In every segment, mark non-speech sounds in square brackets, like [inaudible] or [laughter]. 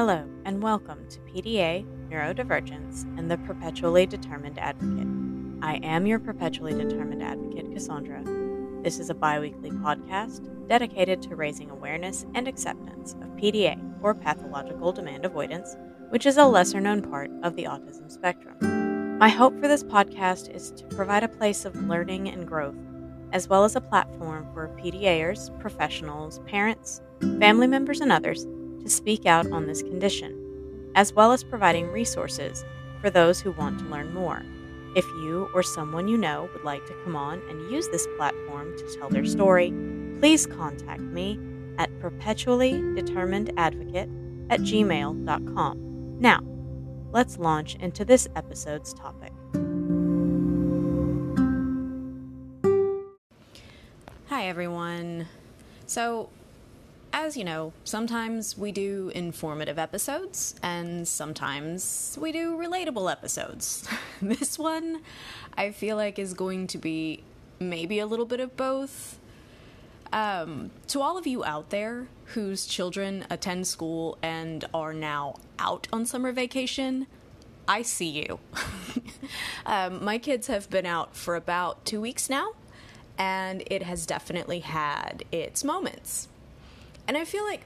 Hello, and welcome to PDA, Neurodivergence, and the Perpetually Determined Advocate. I am your Perpetually Determined Advocate, Cassandra. This is a bi weekly podcast dedicated to raising awareness and acceptance of PDA, or pathological demand avoidance, which is a lesser known part of the autism spectrum. My hope for this podcast is to provide a place of learning and growth, as well as a platform for PDAers, professionals, parents, family members, and others to speak out on this condition, as well as providing resources for those who want to learn more. If you or someone you know would like to come on and use this platform to tell their story, please contact me at perpetuallydeterminedadvocate at gmail.com. Now, let's launch into this episode's topic. Hi, everyone. So, as you know, sometimes we do informative episodes and sometimes we do relatable episodes. [laughs] this one, I feel like, is going to be maybe a little bit of both. Um, to all of you out there whose children attend school and are now out on summer vacation, I see you. [laughs] um, my kids have been out for about two weeks now, and it has definitely had its moments. And I feel like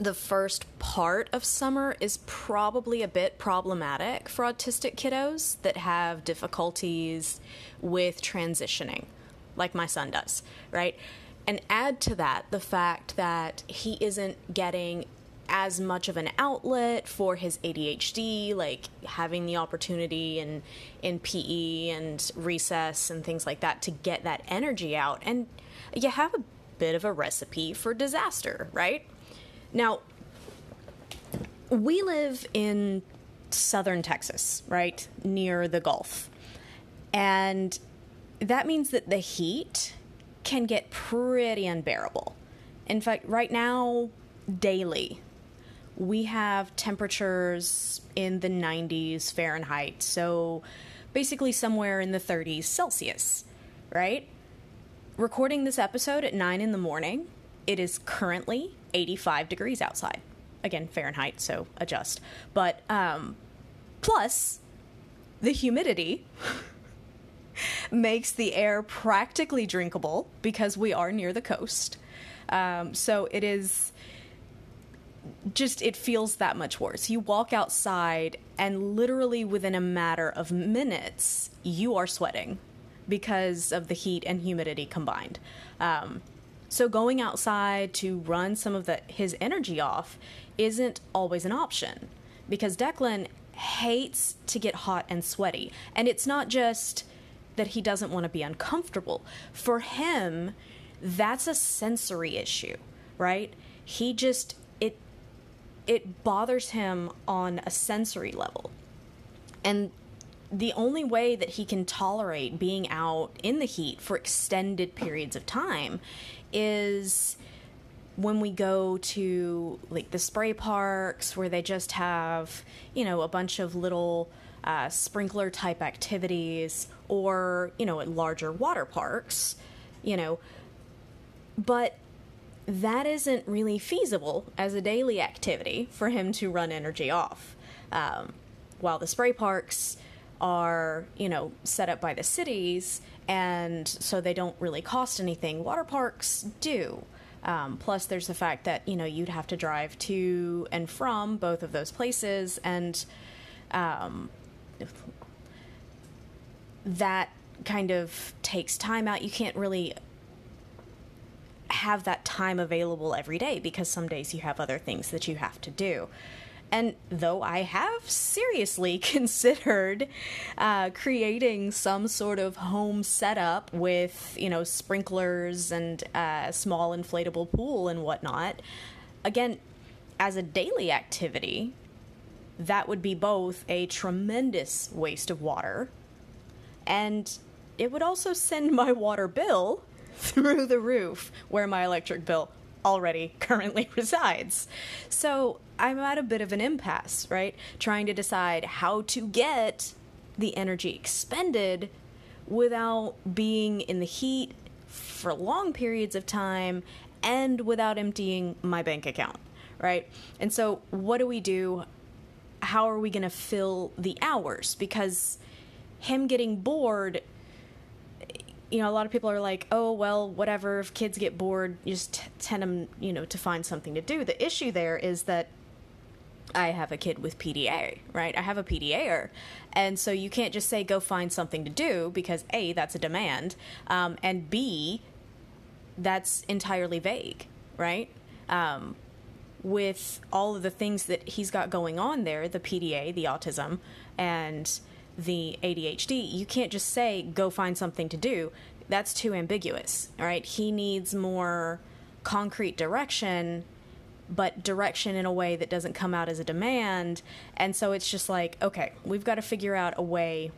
the first part of summer is probably a bit problematic for autistic kiddos that have difficulties with transitioning, like my son does, right? And add to that the fact that he isn't getting as much of an outlet for his ADHD, like having the opportunity in in PE and recess and things like that to get that energy out. And you have a bit of a recipe for disaster, right? Now, we live in southern Texas, right? Near the Gulf. And that means that the heat can get pretty unbearable. In fact, right now, daily, we have temperatures in the 90s Fahrenheit. So basically, somewhere in the 30s Celsius, right? Recording this episode at 9 in the morning. It is currently 85 degrees outside. Again, Fahrenheit, so adjust. But um, plus, the humidity [laughs] makes the air practically drinkable because we are near the coast. Um, so it is just, it feels that much worse. You walk outside, and literally within a matter of minutes, you are sweating because of the heat and humidity combined. Um, so going outside to run some of the his energy off isn't always an option because Declan hates to get hot and sweaty. And it's not just that he doesn't want to be uncomfortable. For him, that's a sensory issue, right? He just it it bothers him on a sensory level. And the only way that he can tolerate being out in the heat for extended periods of time is when we go to like the spray parks where they just have you know a bunch of little uh, sprinkler type activities or you know at larger water parks you know. But that isn't really feasible as a daily activity for him to run energy off um, while the spray parks are, you know, set up by the cities, and so they don't really cost anything. Water parks do. Um, plus, there's the fact that, you know, you'd have to drive to and from both of those places, and um, that kind of takes time out. You can't really have that time available every day because some days you have other things that you have to do. And though I have seriously [laughs] considered uh, creating some sort of home setup with, you know, sprinklers and a uh, small inflatable pool and whatnot, again, as a daily activity, that would be both a tremendous waste of water and it would also send my water bill [laughs] through the roof where my electric bill already [laughs] currently resides. So I'm at a bit of an impasse, right? Trying to decide how to get the energy expended without being in the heat for long periods of time and without emptying my bank account, right? And so, what do we do? How are we going to fill the hours? Because him getting bored you know, a lot of people are like, oh, well, whatever. If kids get bored, you just t- tend them, you know, to find something to do. The issue there is that I have a kid with PDA, right? I have a PDAer. And so you can't just say, go find something to do because A, that's a demand. Um, and B, that's entirely vague, right? Um, with all of the things that he's got going on there the PDA, the autism, and the ADHD, you can't just say, go find something to do. That's too ambiguous, right? He needs more concrete direction, but direction in a way that doesn't come out as a demand. And so it's just like, okay, we've got to figure out a way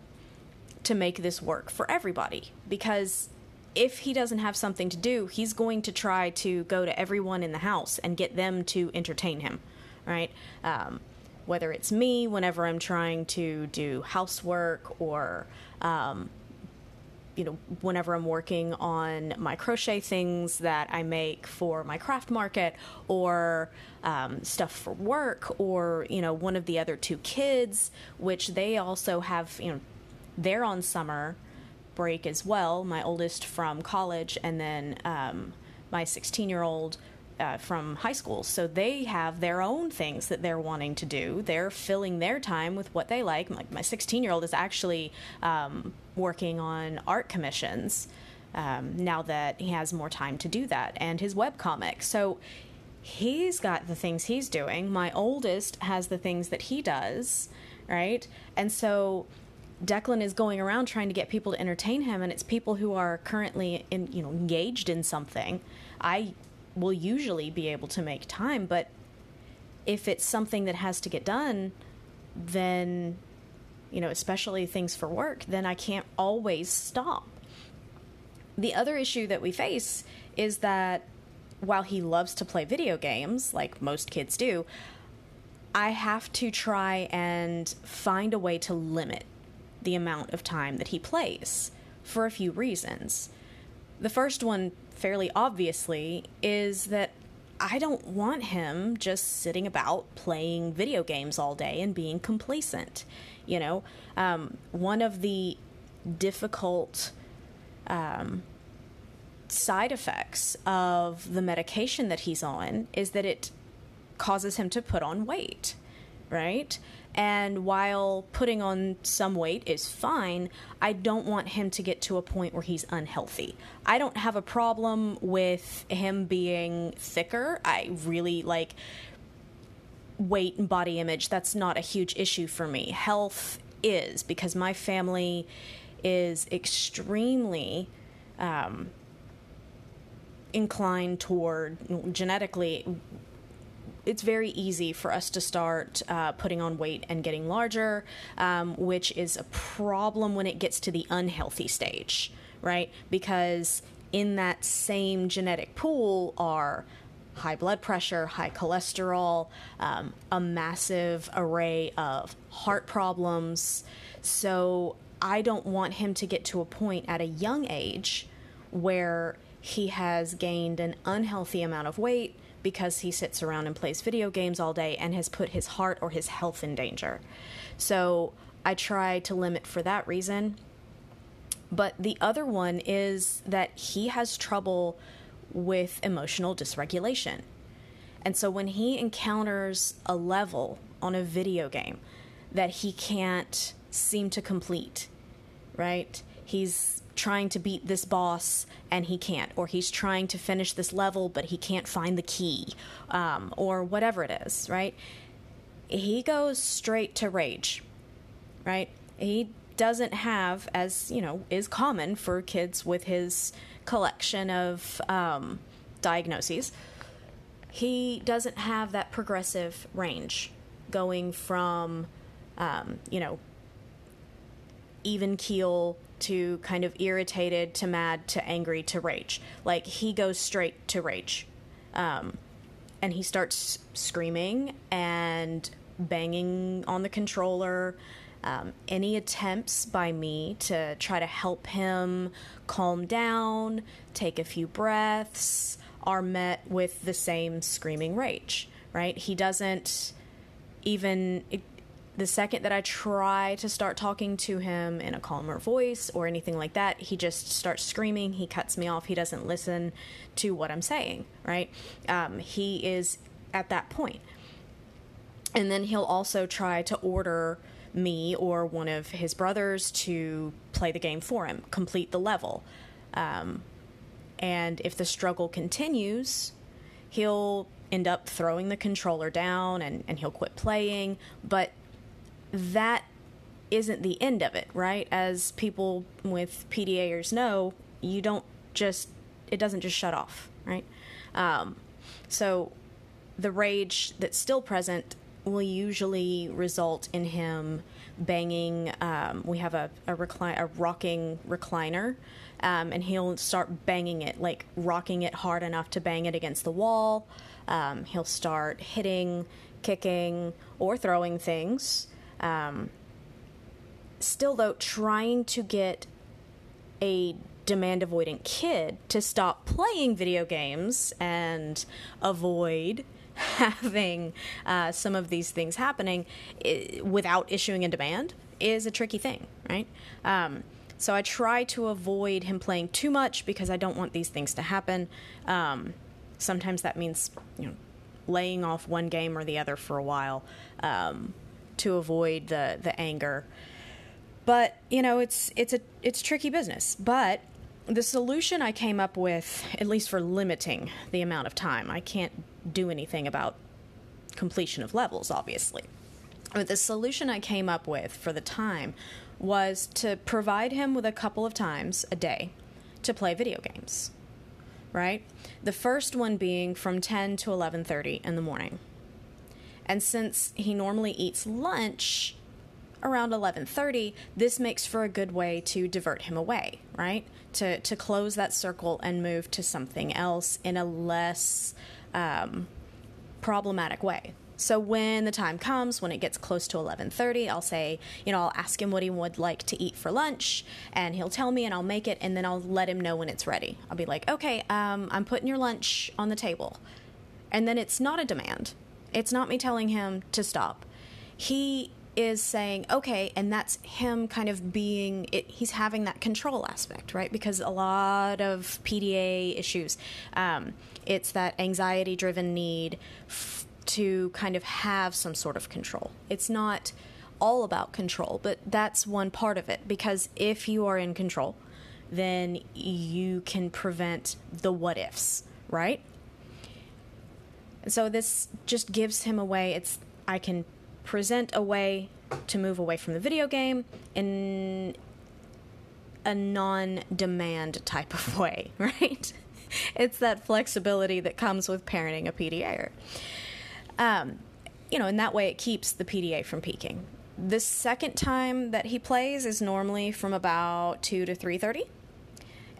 to make this work for everybody because if he doesn't have something to do, he's going to try to go to everyone in the house and get them to entertain him, right? Um, whether it's me whenever I'm trying to do housework or, um, you know, whenever I'm working on my crochet things that I make for my craft market or um, stuff for work or, you know, one of the other two kids, which they also have, you know, they're on summer break as well. My oldest from college and then um, my 16 year old uh, from high school. So they have their own things that they're wanting to do. They're filling their time with what they like. Like my 16 year old is actually um, working on art commissions um, now that he has more time to do that, and his web comic. So he's got the things he's doing. My oldest has the things that he does, right? And so Declan is going around trying to get people to entertain him, and it's people who are currently in, you know, engaged in something. I will usually be able to make time, but if it's something that has to get done, then, you know, especially things for work, then I can't always stop. The other issue that we face is that while he loves to play video games, like most kids do, I have to try and find a way to limit the amount of time that he plays for a few reasons. The first one fairly obviously is that I don't want him just sitting about playing video games all day and being complacent. You know, um, one of the difficult um, side effects of the medication that he's on is that it causes him to put on weight, right? And while putting on some weight is fine, I don't want him to get to a point where he's unhealthy. I don't have a problem with him being thicker. I really like weight and body image. That's not a huge issue for me. Health is because my family is extremely um, inclined toward genetically it's very easy for us to start uh, putting on weight and getting larger, um, which is a problem when it gets to the unhealthy stage, right? Because in that same genetic pool are high blood pressure, high cholesterol, um, a massive array of heart problems. So I don't want him to get to a point at a young age where he has gained an unhealthy amount of weight because he sits around and plays video games all day and has put his heart or his health in danger. So I try to limit for that reason. But the other one is that he has trouble with emotional dysregulation. And so when he encounters a level on a video game that he can't seem to complete, right? He's trying to beat this boss and he can't, or he's trying to finish this level but he can't find the key, um, or whatever it is, right? He goes straight to rage, right? He doesn't have, as you know, is common for kids with his collection of um, diagnoses, he doesn't have that progressive range going from, um, you know, even keel to kind of irritated to mad to angry to rage. Like he goes straight to rage. Um, and he starts screaming and banging on the controller. Um, any attempts by me to try to help him calm down, take a few breaths, are met with the same screaming rage, right? He doesn't even. The second that I try to start talking to him in a calmer voice or anything like that, he just starts screaming. He cuts me off. He doesn't listen to what I'm saying, right? Um, he is at that point. And then he'll also try to order me or one of his brothers to play the game for him, complete the level. Um, and if the struggle continues, he'll end up throwing the controller down and, and he'll quit playing. But that isn't the end of it, right? As people with PDAers know, you don't just, it doesn't just shut off, right? Um, so the rage that's still present will usually result in him banging. Um, we have a a, recline, a rocking recliner, um, and he'll start banging it, like rocking it hard enough to bang it against the wall. Um, he'll start hitting, kicking, or throwing things. Um, still, though, trying to get a demand avoidant kid to stop playing video games and avoid [laughs] having uh, some of these things happening without issuing a demand is a tricky thing, right? Um, so I try to avoid him playing too much because I don't want these things to happen. Um, sometimes that means you know laying off one game or the other for a while um, to avoid the the anger. But you know it's it's a it's tricky business. But the solution I came up with, at least for limiting the amount of time, I can't do anything about completion of levels, obviously. But the solution I came up with for the time was to provide him with a couple of times a day to play video games. Right? The first one being from 10 to 11:30 in the morning. And since he normally eats lunch around 11:30, this makes for a good way to divert him away, right? To to close that circle and move to something else in a less um, problematic way. So when the time comes, when it gets close to 11:30, I'll say, you know, I'll ask him what he would like to eat for lunch, and he'll tell me, and I'll make it, and then I'll let him know when it's ready. I'll be like, okay, um, I'm putting your lunch on the table, and then it's not a demand. It's not me telling him to stop. He is saying okay and that's him kind of being it, he's having that control aspect right? Because a lot of pda issues um, it's that anxiety driven need f- to kind of have some sort of control. It's not all about control but that's one part of it. Because if you are in control then you can prevent the what ifs right and so this just gives him a way it's i can present a way to move away from the video game in a non demand type of [laughs] way, right? it's that flexibility that comes with parenting a PDA. Um, you know, in that way, it keeps the PDA from peaking. The second time that he plays is normally from about two to three thirty,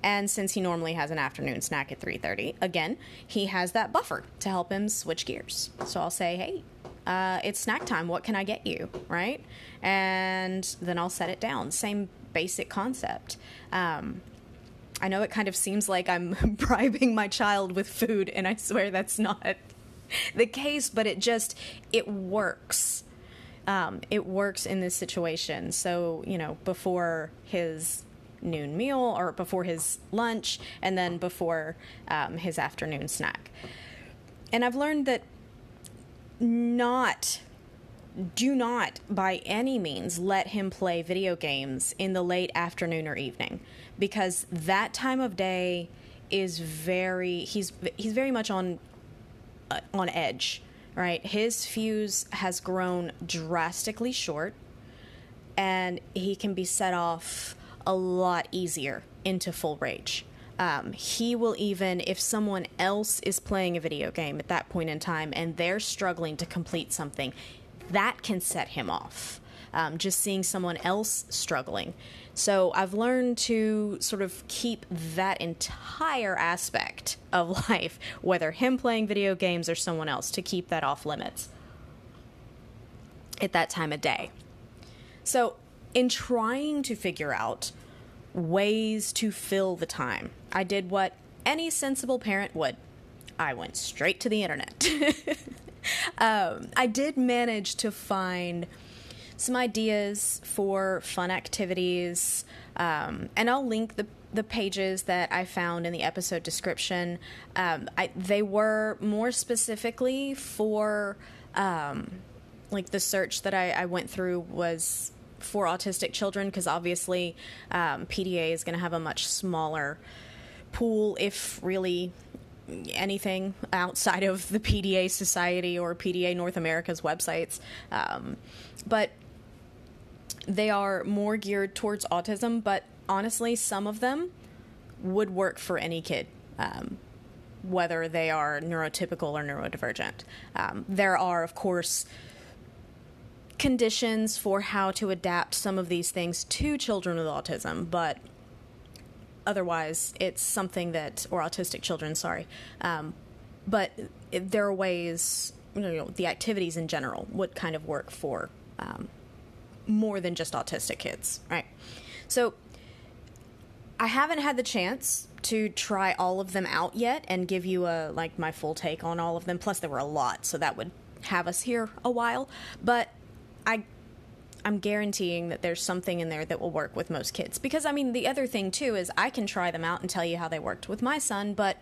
and since he normally has an afternoon snack at three thirty, again, he has that buffer to help him switch gears. So I'll say, "Hey, uh, it's snack time. What can I get you? Right? And then I'll set it down. Same basic concept. Um, I know it kind of seems like I'm [laughs] bribing my child with food, and I swear that's not [laughs] the case, but it just it works. Um, it works in this situation. So you know, before his noon meal or before his lunch, and then before um, his afternoon snack. And I've learned that not do not by any means let him play video games in the late afternoon or evening because that time of day is very he's he's very much on uh, on edge right his fuse has grown drastically short and he can be set off a lot easier into full rage um, he will even, if someone else is playing a video game at that point in time and they're struggling to complete something, that can set him off. Um, just seeing someone else struggling. So I've learned to sort of keep that entire aspect of [laughs] life, whether him playing video games or someone else, to keep that off limits at that time of day. So, in trying to figure out ways to fill the time. I did what any sensible parent would. I went straight to the internet. [laughs] um, I did manage to find some ideas for fun activities, um, and I'll link the the pages that I found in the episode description. Um, I, they were more specifically for um, like the search that I, I went through was for autistic children because obviously um, PDA is going to have a much smaller pool, if really anything outside of the PDA Society or PDA North America's websites. Um, but they are more geared towards autism, but honestly, some of them would work for any kid. Um, whether they are neurotypical or neurodivergent. Um, there are, of course, conditions for how to adapt some of these things to children with autism, but otherwise, it's something that, or autistic children, sorry. Um, but there are ways, you know, the activities in general would kind of work for um, more than just autistic kids, right? So I haven't had the chance to try all of them out yet and give you a like my full take on all of them. Plus, there were a lot, so that would have us here a while. But I I'm guaranteeing that there's something in there that will work with most kids. Because, I mean, the other thing, too, is I can try them out and tell you how they worked with my son, but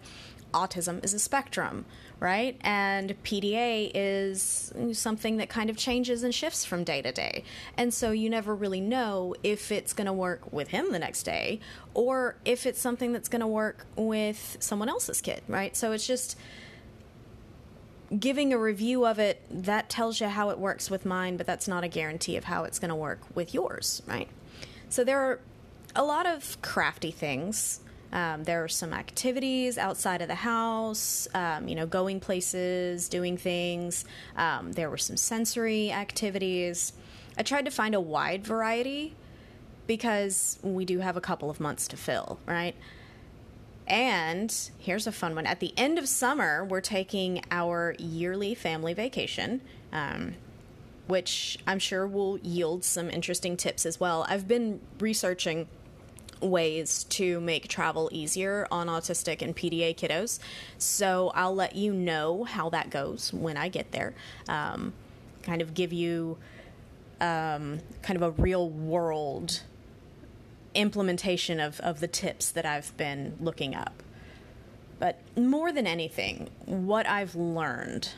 autism is a spectrum, right? And PDA is something that kind of changes and shifts from day to day. And so you never really know if it's going to work with him the next day or if it's something that's going to work with someone else's kid, right? So it's just giving a review of it that tells you how it works with mine but that's not a guarantee of how it's going to work with yours right? So there are a lot of crafty things. Um, there are some activities outside of the house um, you know going places doing things. Um, there were some sensory activities. I tried to find a wide variety because we do have a couple of months to fill right and here's a fun one. At the end of summer, we're taking our yearly family vacation, um, which I'm sure will yield some interesting tips as well. I've been researching ways to make travel easier on autistic and PDA kiddos, so I'll let you know how that goes when I get there. Um, kind of give you um, kind of a real world implementation of, of the tips that I've been looking up. But more than anything, what I've learned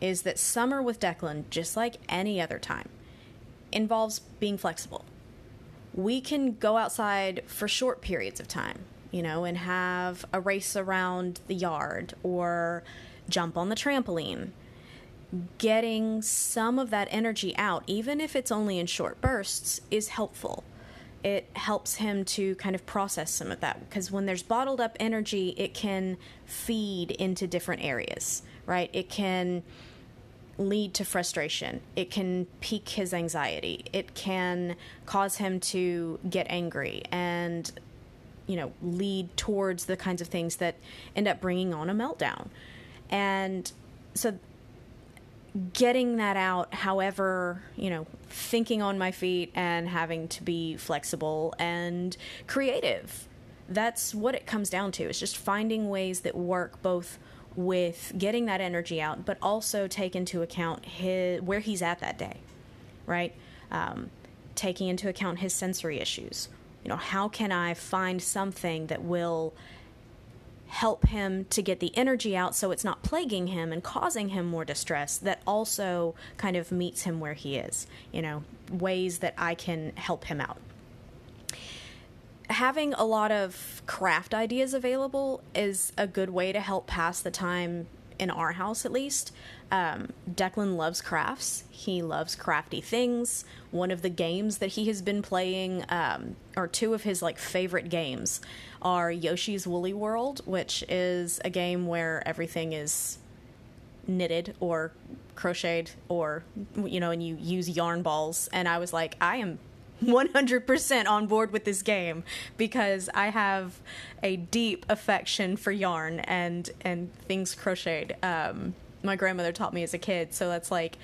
is that summer with Declan, just like any other time, involves being flexible. We can go outside for short periods of time, you know, and have a race around the yard or jump on the trampoline. Getting some of that energy out, even if it's only in short bursts, is helpful it helps him to kind of process some of that because when there's bottled up energy, it can feed into different areas, right? It can lead to frustration. It can pique his anxiety. It can cause him to get angry and you know, lead towards the kinds of things that end up bringing on a meltdown. And so getting that out, however, you know, thinking on my feet and having to be flexible and creative. That's what it comes down to. It's just finding ways that work both with getting that energy out, but also take into account his, where he's at that day, right? Um, taking into account his sensory issues. You know, how can I find something that will help him to get the energy out so it's not plaguing him and causing him more distress that also kind of meets him where he is, you know, ways that I can help him out. Having a lot of craft ideas available is a good way to help pass the time in our house at least. Um, Declan loves crafts. He loves crafty things. One of the games that he has been playing, um, or two of his like favorite games, are Yoshi's Woolly World, which is a game where everything is knitted or crocheted or you know and you use yarn balls and I was like I am 100% on board with this game because I have a deep affection for yarn and and things crocheted. Um, my grandmother taught me as a kid, so that's like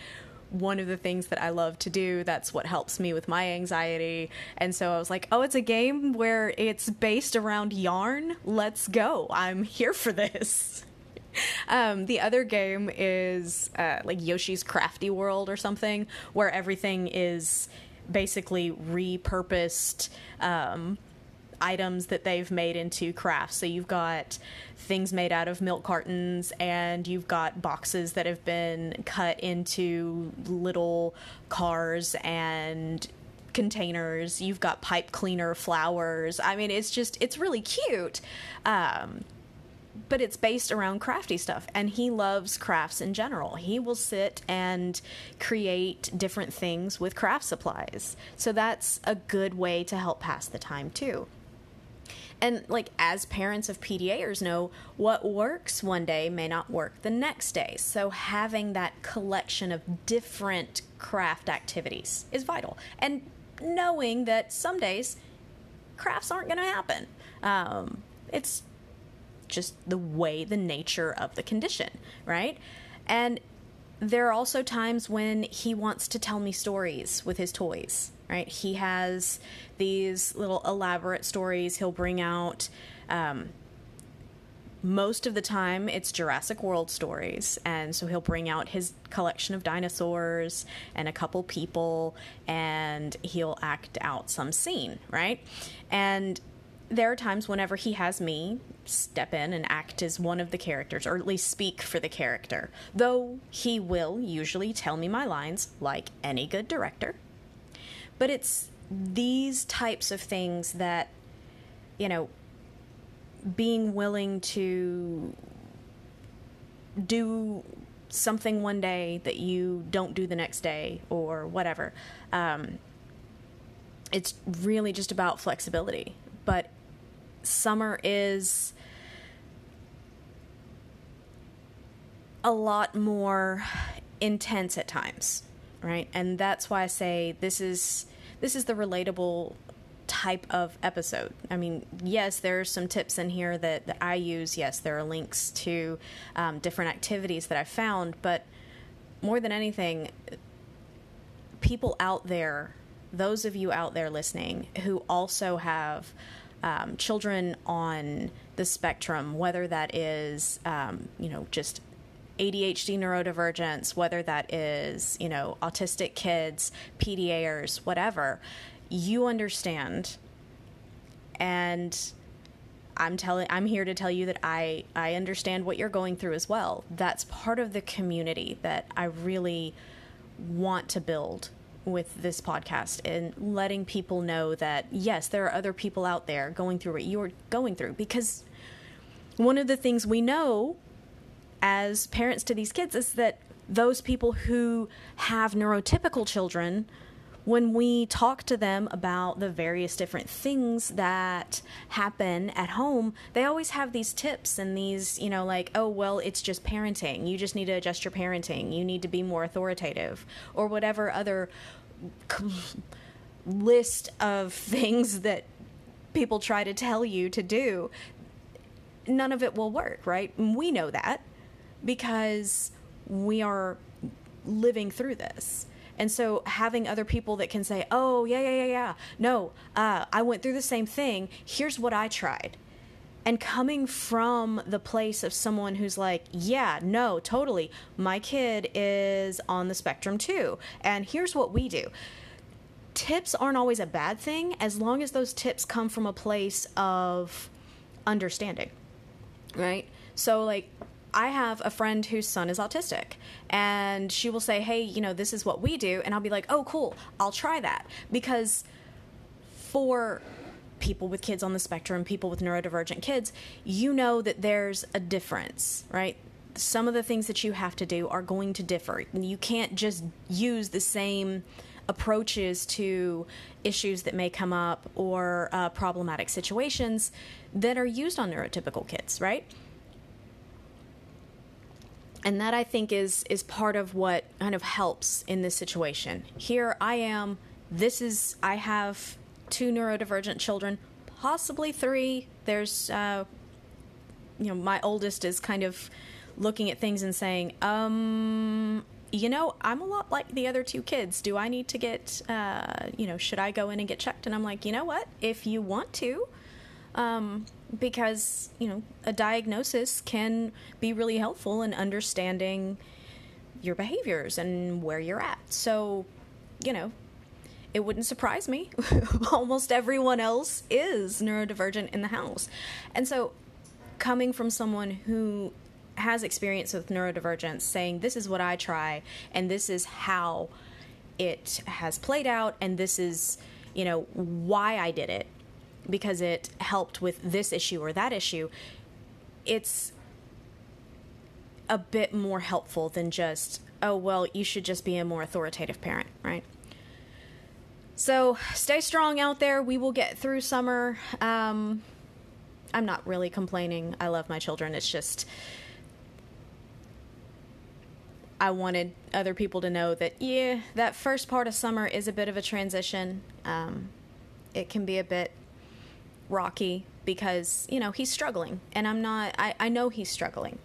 one of the things that I love to do. That's what helps me with my anxiety. And so I was like, oh, it's a game where it's based around yarn. Let's go. I'm here for this. [laughs] um, the other game is uh, like Yoshi's Crafty World or something, where everything is basically repurposed. Um, items that they've made into crafts. So you've got things made out of milk cartons, and you've got boxes that have been cut into little cars and containers. You've got pipe cleaner flowers. I mean, it's just, it's really cute. Um, but it's based around crafty stuff and he loves crafts in general he will sit and create different things with craft supplies so that's a good way to help pass the time too and like as parents of PDAers know, what works one day may not work the next day. So having that collection of different craft activities is vital. And knowing that some days crafts aren't going to happen. Um, it's just the way, the nature of the condition, right? And there are also times when he wants to tell me stories with his toys, right? He has these little elaborate stories he'll bring out. Um, most of the time, it's Jurassic World stories, and so he'll bring out his collection of dinosaurs and a couple people, and he'll act out some scene, right? And there are times whenever he has me step in and act as one of the characters, or at least speak for the character. Though he will usually tell me my lines, like any good director. But it's these types of things that, you know, being willing to do something one day that you don't do the next day or whatever. Um, it's really just about flexibility. But summer is a lot more intense at times, right? And that's why I say this is this is the relatable type of episode. I mean, yes, there are some tips in here that, that I use. Yes, there are links to um, different activities that I found, but more than anything, people out there, those of you out there listening who also have um, children on the spectrum, whether that is, um, you know, just ADHD neurodivergence, whether that is, you know, autistic kids, PDAers, whatever, you understand. And I'm telling I'm here to tell you that I I understand what you're going through as well. That's part of the community that I really want to build with this podcast and letting people know that yes, there are other people out there going through what you're going through because one of the things we know as parents to these kids is that those people who have neurotypical children when we talk to them about the various different things that happen at home, they always have these tips and these, you know, like, oh, well, it's just parenting. You just need to adjust your parenting. You need to be more authoritative, or whatever other list of things that people try to tell you to do. None of it will work, right? We know that because we are living through this. And so having other people that can say, oh, yeah, yeah, yeah, yeah, no, uh, I went through the same thing. Here's what I tried. And coming from the place of someone who's like, yeah, no, totally, my kid is on the spectrum too. And here's what we do. Tips aren't always a bad thing as long as those tips come from a place of understanding, right? So, like, I have a friend whose son is autistic, and she will say, Hey, you know, this is what we do. And I'll be like, Oh, cool, I'll try that. Because for people with kids on the spectrum, people with neurodivergent kids, you know that there's a difference, right? Some of the things that you have to do are going to differ. You can't just use the same approaches to issues that may come up or uh, problematic situations that are used on neurotypical kids, right? And that I think is is part of what kind of helps in this situation. Here I am. This is I have two neurodivergent children, possibly three. There's, uh, you know, my oldest is kind of looking at things and saying, um, you know, I'm a lot like the other two kids. Do I need to get, uh, you know, should I go in and get checked? And I'm like, you know what? If you want to, um, because, you know, a diagnosis can be really helpful in understanding your behaviors and where you're at. So, you know, it wouldn't surprise me. [laughs] Almost everyone else is neurodivergent in the house. And so, coming from someone who has experience with neurodivergence saying, This is what I try, and this is how it has played out, and this is, you know, why I did it because it helped with this issue or that issue, it's a bit more helpful than just, oh, well, you should just be a more authoritative parent, right? So stay strong out there. We will get through summer. Um, I'm not really complaining. I love my children. It's just. I wanted other people to know that, yeah, that first part of summer is a bit of a transition. Um, it can be a bit Rocky because, you know, he's struggling. And I'm not, I, I know he's struggling.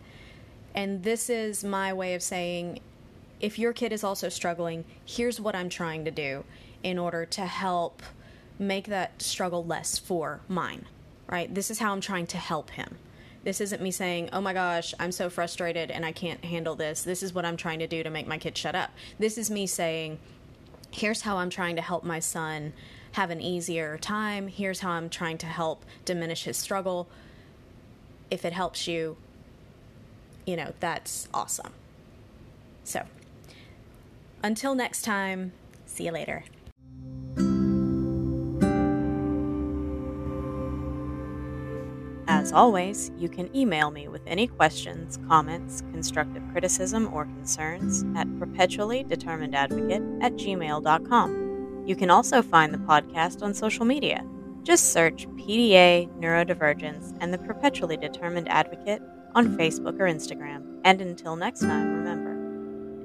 And this is my way of saying if your kid is also struggling, here's what I'm trying to do in order to help make that struggle less for mine, right? This is how I'm trying to help him. This isn't me saying, oh my gosh, I'm so frustrated and I can't handle this. This is what I'm trying to do to make my kid shut up. This is me saying, here's how I'm trying to help my son have an easier time. Here's how I'm trying to help diminish his struggle. If it helps you, you know, that's awesome. So, until next time, see you later. As always, you can email me with any questions, comments, constructive criticism, or concerns at perpetuallydeterminedadvocate at gmail.com. You can also find the podcast on social media. Just search PDA Neurodivergence and the Perpetually Determined Advocate on Facebook or Instagram. And until next time, remember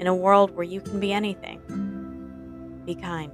in a world where you can be anything, be kind.